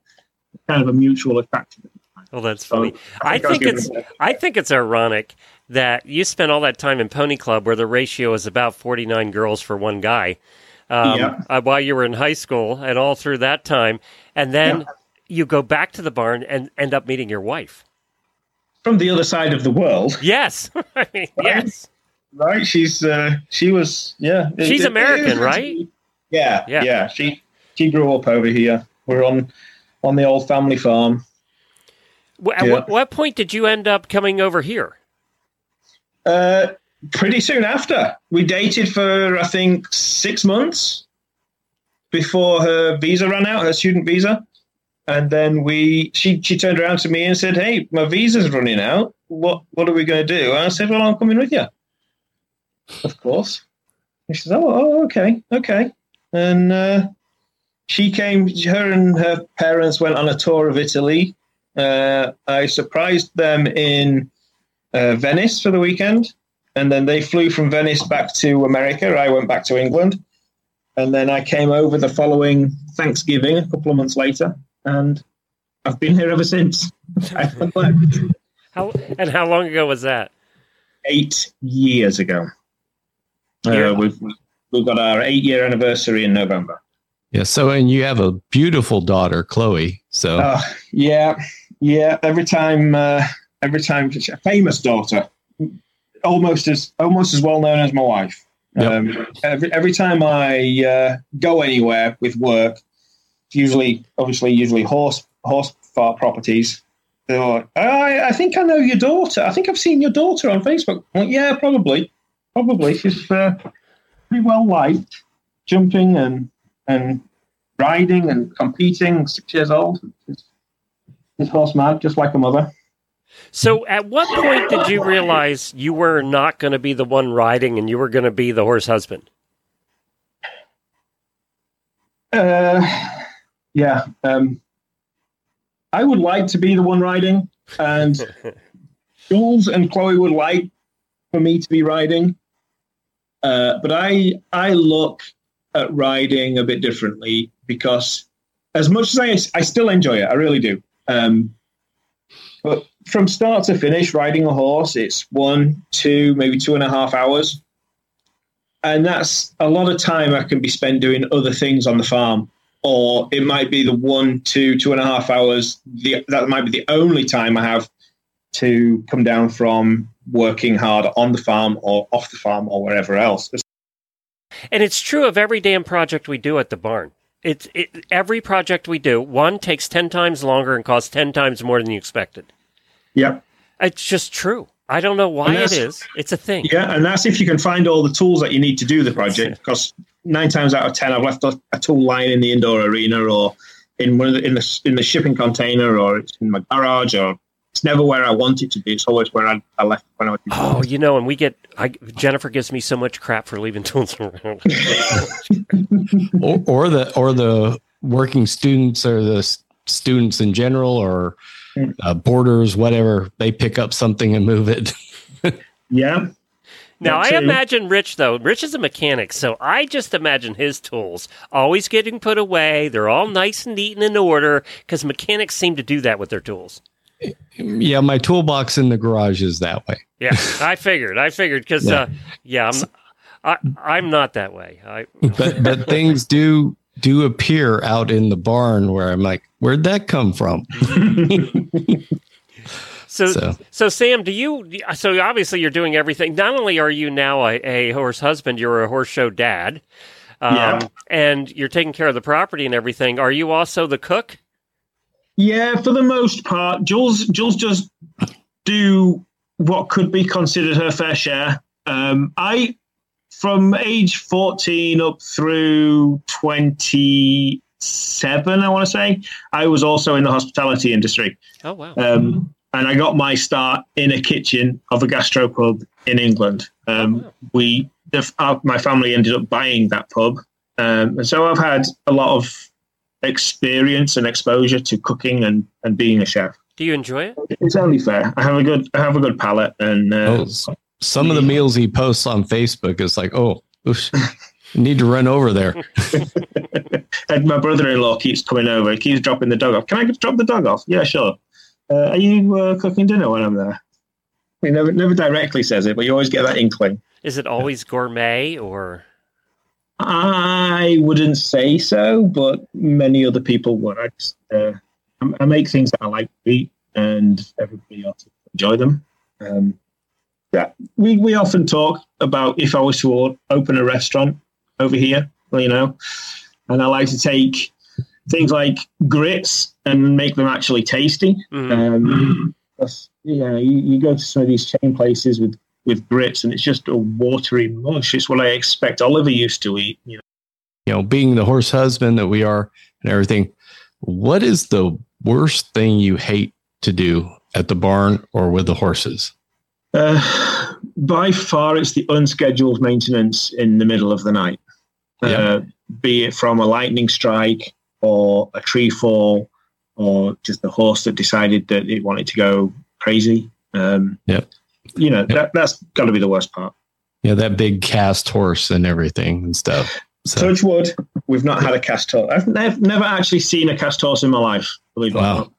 [SPEAKER 8] kind of a mutual attraction.
[SPEAKER 1] Well, that's
[SPEAKER 8] So,
[SPEAKER 1] funny. I
[SPEAKER 8] I
[SPEAKER 1] think it's I think it's ironic that you spent all that time in Pony Club, where the ratio is about forty nine girls for one guy, um,
[SPEAKER 8] Yeah.
[SPEAKER 1] uh, while you were in high school, and all through that time, and then
[SPEAKER 8] Yeah.
[SPEAKER 1] You go back to the barn and end up meeting your wife.
[SPEAKER 8] From the other side of the world,
[SPEAKER 1] Yes, I mean, yes.
[SPEAKER 8] right? She's uh, she was yeah.
[SPEAKER 1] She's
[SPEAKER 8] it-
[SPEAKER 1] American,
[SPEAKER 8] it-
[SPEAKER 1] right?
[SPEAKER 8] Yeah,
[SPEAKER 1] Yeah.
[SPEAKER 8] yeah, She she grew up over here. We're on on the old family farm.
[SPEAKER 1] At
[SPEAKER 8] Yeah.
[SPEAKER 1] what, what point did you end up coming over here?
[SPEAKER 8] Uh, pretty soon after we dated for I think six months before her visa ran out, her student visa, and then we she she turned around to me and said, "Hey, my visa's running out. What what are we going to do?" And I said, "Well, I'm coming with you." Of course. And she says, "Oh, oh okay, okay," and uh, she came. Her and her parents went on a tour of Italy. Uh, I surprised them in uh, Venice for the weekend, and then they flew from Venice back to America. I went back to England, and then I came over the following Thanksgiving a couple of months later, and I've been here ever since. I haven't left.
[SPEAKER 1] How and how long ago was that?
[SPEAKER 8] Eight years ago.
[SPEAKER 1] Yeah.
[SPEAKER 8] Uh, we've we've got our eight year anniversary in November.
[SPEAKER 4] Yeah. So, and you have a beautiful daughter, Chloe. So,
[SPEAKER 8] Oh, yeah, yeah. Every time, uh, every time, a famous daughter, almost as almost as well known as my wife.
[SPEAKER 4] Yep.
[SPEAKER 8] Um, every every time I uh, go anywhere with work, usually, obviously, usually horse horse farm properties. They're like, I, I think I know your daughter. I think I've seen your daughter on Facebook. I'm like, yeah, probably, probably. She's uh, pretty well liked, jumping and and riding and competing. Six years old. She's, she's horse mad, just like a mother.
[SPEAKER 1] So, at what point did you realize you were not going to be the one riding and you were going to be the horse husband?
[SPEAKER 8] Uh, yeah. Um, I would like to be the one riding, and Jules and Chloe would like for me to be riding. Uh, but I I look at riding a bit differently because as much as I I still enjoy it, I really do. Um, but from start to finish, riding a horse, it's one, two, maybe two and a half hours. And that's a lot of time I can be spent doing other things on the farm. Or it might be the one, two, two and a half hours. The, that might be the only time I have to come down from working hard on the farm or off the farm or wherever else.
[SPEAKER 1] And it's true of every damn project we do at the barn. It's it, every project we do. One takes ten times longer and costs ten times more than you expected.
[SPEAKER 8] Yep.
[SPEAKER 1] It's just true. I don't know why
[SPEAKER 8] And
[SPEAKER 1] it
[SPEAKER 8] that's-
[SPEAKER 1] is. It's a thing.
[SPEAKER 8] Yeah, and that's if you can find all the tools that you need to do the project. Because nine times out of ten, I've left a, a tool lying in the indoor arena, or in one of the, in the in the shipping container, or it's in my garage, or it's never where I want it to be. It's always where I, I left when I was.
[SPEAKER 1] Oh, you know, and we get I, Jennifer gives me so much crap for leaving tools around.
[SPEAKER 4] or, or the or the working students or the s- students in general or uh, boarders, whatever, they pick up something and move it.
[SPEAKER 8] Yeah.
[SPEAKER 1] Now, I imagine Rich, though. Rich is a mechanic, so I just imagine his tools always getting put away. They're all nice and neat and in order because mechanics seem to do that with their tools.
[SPEAKER 4] yeah, my toolbox in the garage is that way.
[SPEAKER 1] Yeah, I figured. I figured because,
[SPEAKER 4] Yeah.
[SPEAKER 1] uh, yeah, I'm, I, I'm not that way. I,
[SPEAKER 4] But but things do do appear out in the barn where I'm like, where'd that come from?
[SPEAKER 1] so, so,
[SPEAKER 4] So
[SPEAKER 1] Sam, do you? So obviously, you're doing everything. Not only are you now a, a horse husband, you're a horse show dad, um,
[SPEAKER 8] Yeah.
[SPEAKER 1] and you're taking care of the property and everything. Are you also the cook?
[SPEAKER 8] Yeah, for the most part, Jules Jules just do what could be considered her fair share. Um, I, from age fourteen up through twenty seven, I want to say, I was also in the hospitality industry.
[SPEAKER 1] Oh wow.
[SPEAKER 8] Um, and I got my start in a kitchen of a gastro gastropub in England. Um, we, the, uh, my family ended up buying that pub, um, and so I've had a lot of experience and exposure to cooking and, and being a chef.
[SPEAKER 1] Do you enjoy it?
[SPEAKER 8] It's only fair. I have a good I have a good palate, and uh,
[SPEAKER 4] Oh, s- some of the meals he posts on Facebook is like, oh, oosh, need to run over there.
[SPEAKER 8] and my brother-in-law keeps coming over. He keeps dropping the dog off. Can I just drop the dog off? Yeah, sure. Uh, are you uh, cooking dinner when I'm there? He never never directly says it, but you always get that inkling.
[SPEAKER 1] Is it always gourmet or?
[SPEAKER 8] I wouldn't say so, but many other people would. I, just, uh, I- I make things that I like to eat, and everybody else enjoy them. Um, yeah, we we often talk about if I was to open a restaurant over here, you know, and I like to take things like grits and make them actually tasty.
[SPEAKER 1] Mhm.
[SPEAKER 8] Um, that's, you know, you, you go to some of these chain places with with grits, and it's just a watery mush. It's what I expect Oliver used to eat. You know,
[SPEAKER 4] You know, being the horse husband that we are and everything, what is the worst thing you hate to do at the barn or with the horses?
[SPEAKER 8] Uh, by far, it's the unscheduled maintenance in the middle of the night.
[SPEAKER 4] Yeah.
[SPEAKER 8] Uh, be it from a lightning strike or a tree fall, or just the horse that decided that it wanted to go crazy. Um,
[SPEAKER 4] Yep.
[SPEAKER 8] You know
[SPEAKER 4] Yep.
[SPEAKER 8] that that's got to be the worst part.
[SPEAKER 4] Yeah, that big cast horse and everything and stuff. So,
[SPEAKER 8] Touch wood, we've not had a cast horse. I've nev- never actually seen a cast horse in my life. Believe it or
[SPEAKER 4] wow,
[SPEAKER 8] not.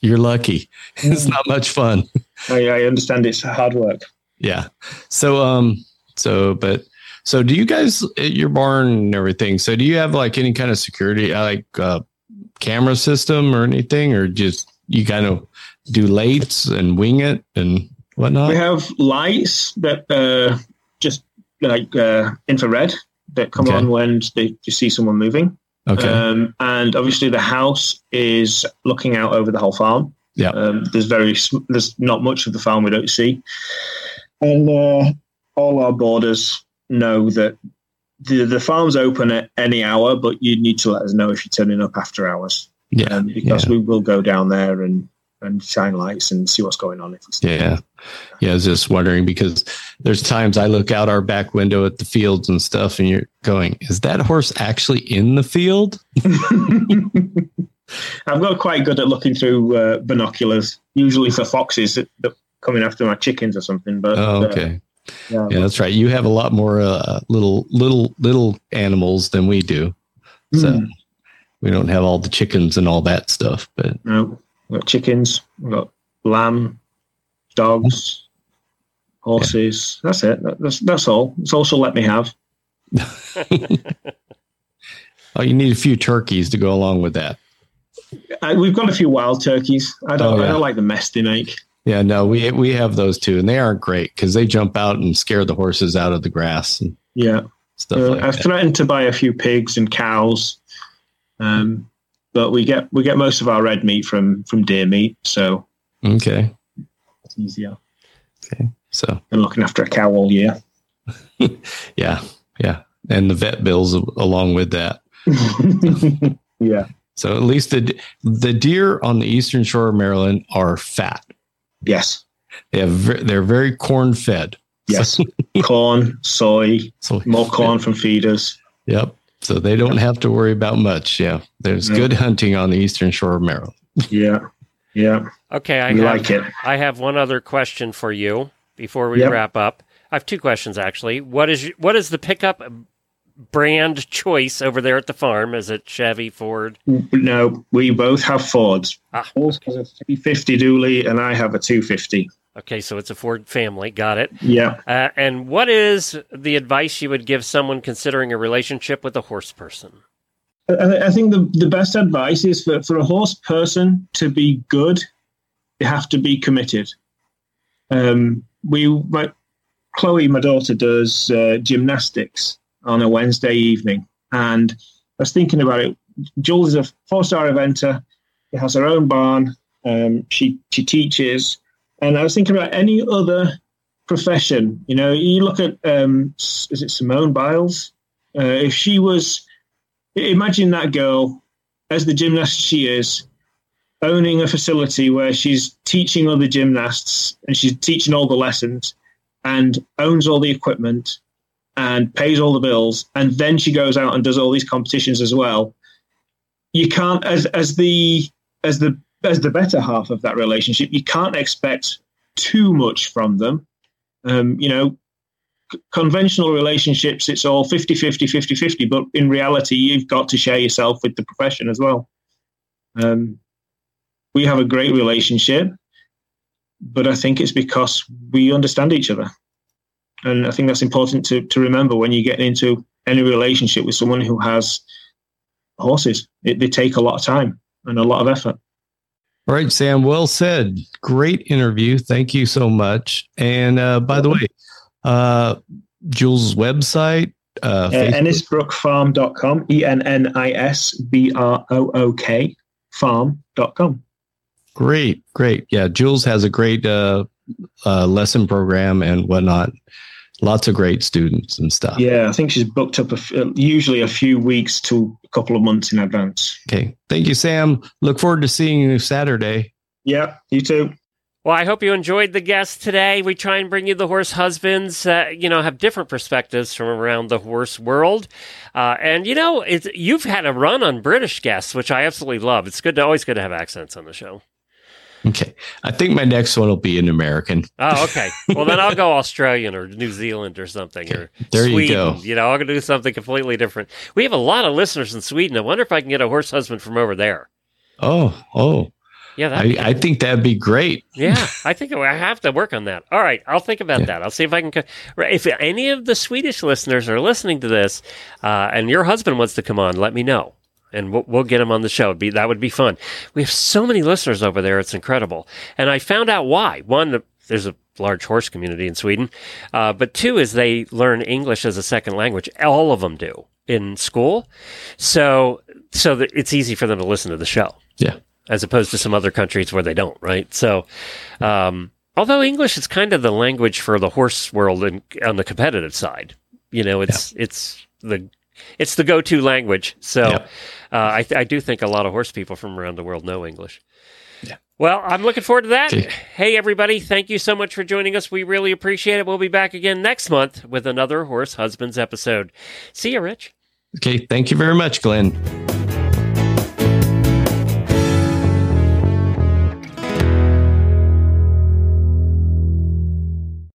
[SPEAKER 4] You're lucky. It's not much fun.
[SPEAKER 8] I, I understand it's hard work.
[SPEAKER 4] Yeah. So, um, so, but, so do you guys at your barn and everything? So, do you have like any kind of security, uh, like uh, camera system or anything, or just you kind of do lights and wing it and whatnot?
[SPEAKER 8] We have lights that uh, just like uh, infrared that come
[SPEAKER 4] Okay.
[SPEAKER 8] on when they, you see someone moving.
[SPEAKER 4] Okay.
[SPEAKER 8] Um, and obviously, the house is looking out over the whole farm.
[SPEAKER 4] Yeah.
[SPEAKER 8] Um, there's very there's not much of the farm we don't see, and uh, all our boarders know that the the farm's open at any hour, but you need to let us know if you're turning up after hours,
[SPEAKER 4] yeah.
[SPEAKER 8] um, because we will go down there and and shine lights and see what's going on. If it's
[SPEAKER 4] Yeah. Yeah. I was just wondering because there's times I look out our back window at the fields and stuff, and you're going, is that horse actually in the field?
[SPEAKER 8] I've got quite good at looking through uh, binoculars, usually for foxes that, that coming after my chickens or something. But
[SPEAKER 4] Oh,
[SPEAKER 8] uh,
[SPEAKER 4] okay.
[SPEAKER 8] yeah,
[SPEAKER 4] Yeah, that's right. You have a lot more uh, little, little, little animals than we do. So
[SPEAKER 8] Hmm.
[SPEAKER 4] we don't have all the chickens and all that stuff. But
[SPEAKER 8] no, we've got chickens, we've got lamb, dogs, horses. That's it. That's that's all. It's also let me have.
[SPEAKER 4] oh, you need a few turkeys to go along with that.
[SPEAKER 8] I, we've got a few wild turkeys. I don't.
[SPEAKER 4] Oh, yeah.
[SPEAKER 8] I don't like the mess they make.
[SPEAKER 4] Yeah, no, we we have those too, and they aren't great because they jump out and scare the horses out of the grass and
[SPEAKER 8] Yeah,
[SPEAKER 4] stuff
[SPEAKER 8] Uh,
[SPEAKER 4] like
[SPEAKER 8] I've
[SPEAKER 4] that.
[SPEAKER 8] threatened to buy a few pigs and cows, um, but we get we get most of our red meat from from deer meat, so
[SPEAKER 4] Okay,
[SPEAKER 8] it's easier Okay,
[SPEAKER 4] so
[SPEAKER 8] than looking after a cow all year.
[SPEAKER 4] yeah, yeah, and the vet bills along with that.
[SPEAKER 8] yeah.
[SPEAKER 4] So at least the the deer on the eastern shore of Maryland are fat.
[SPEAKER 8] Yes.
[SPEAKER 4] They have they're very corn fed.
[SPEAKER 8] Yes. corn, soy,
[SPEAKER 4] So
[SPEAKER 8] more corn from feeders.
[SPEAKER 4] Yep. So they don't have to worry about much. Yeah, there's
[SPEAKER 8] Yeah.
[SPEAKER 4] good hunting on the eastern shore of Maryland.
[SPEAKER 8] Yeah. Yeah.
[SPEAKER 1] Okay, I
[SPEAKER 8] we
[SPEAKER 1] have,
[SPEAKER 8] like it.
[SPEAKER 1] I have one other question for you before we
[SPEAKER 8] Yep.
[SPEAKER 1] wrap up. I have two questions actually. What is what is the pickup brand choice over there at the farm? Is it Chevy, Ford?
[SPEAKER 8] No, we both have Fords.
[SPEAKER 1] Ah.
[SPEAKER 8] Paul's has a 350 dually, and I have a 250.
[SPEAKER 1] Okay, so it's a Ford family. Got it.
[SPEAKER 8] Yeah.
[SPEAKER 1] Uh, and what is the advice you would give someone considering a relationship with a horse person?
[SPEAKER 8] I, I think the, the best advice is for, for a horse person to be good, they have to be committed. Um, we, my, Chloe, my daughter, does uh, gymnastics on a Wednesday evening, and I was thinking about it. Jules is a four-star eventer. She has her own barn. Um, she she teaches, and I was thinking about any other profession. You know, you look at um, is it Simone Biles? Uh, if she was imagine that girl as the gymnast she is owning a facility where she's teaching other gymnasts and she's teaching all the lessons and owns all the equipment and pays all the bills and then she goes out and does all these competitions as well you can't as as the as the as the better half of that relationship you can't expect too much from them um, you know c- conventional relationships it's all 50 50 50 50 but in reality you've got to share yourself with the profession as well um, we have a great relationship, but I think it's because we understand each other. And I think that's important to, to remember when you get into any relationship with someone who has horses. It, they take a lot of time and a lot of effort.
[SPEAKER 4] All right, Sam. Well said. Great interview. Thank you so much. And uh, by the way, uh, Jules' website, uh,
[SPEAKER 8] Uh, Ennisbrookfarm.com, E N N I S B R O O K, farm.com.
[SPEAKER 4] Great, great. Yeah, Jules has a great uh, uh, lesson program and whatnot. Lots of great students and stuff.
[SPEAKER 8] Yeah, I think she's booked up a f- usually a few weeks to a couple of months in advance.
[SPEAKER 4] Okay. Thank you, Sam. Look forward to seeing you Saturday.
[SPEAKER 8] Yeah, you too.
[SPEAKER 1] Well, I hope you enjoyed the guest today. We try and bring you the horse husbands, uh, you know, have different perspectives from around the horse world. Uh, and, you know, it's, you've had a run on British guests, which I absolutely love. It's good to always good to have accents on the show.
[SPEAKER 4] Okay. I think my next one will be an American.
[SPEAKER 1] Oh, okay. Well, then I'll go Australian or New Zealand or something or
[SPEAKER 4] There you
[SPEAKER 1] Sweden.
[SPEAKER 4] go.
[SPEAKER 1] You know, I'll do something completely different. We have a lot of listeners in Sweden. I wonder if I can get a horse husband from over there.
[SPEAKER 4] Oh, oh.
[SPEAKER 1] Yeah,
[SPEAKER 4] I, I think that'd be great.
[SPEAKER 1] Yeah, I think I have to work on that. All right, I'll think about
[SPEAKER 4] Yeah.
[SPEAKER 1] that. I'll see if I can. If any of the Swedish listeners are listening to this, uh, and your husband wants to come on, let me know, and we'll, we'll get him on the show. It'd be that would be fun. We have so many listeners over there; it's incredible. And I found out why. One, there's a large horse community in Sweden, uh, but two is they learn English as a second language. All of them do in school, so so that it's easy for them to listen to the show
[SPEAKER 4] Yeah.
[SPEAKER 1] as opposed to some other countries where they don't, right? So, um, although English is kind of the language for the horse world and on the competitive side, you know, it's it's the it's the go-to language. So,
[SPEAKER 4] Yeah.
[SPEAKER 1] uh, I, I do think a lot of horse people from around the world know English.
[SPEAKER 4] Yeah.
[SPEAKER 1] Well, I'm looking forward to that.
[SPEAKER 4] Okay.
[SPEAKER 1] Hey, everybody, thank you so much for joining us. We really appreciate it. We'll be back again next month with another Horse Husbands episode. See you, Rich.
[SPEAKER 4] Okay. Thank you very much, Glenn.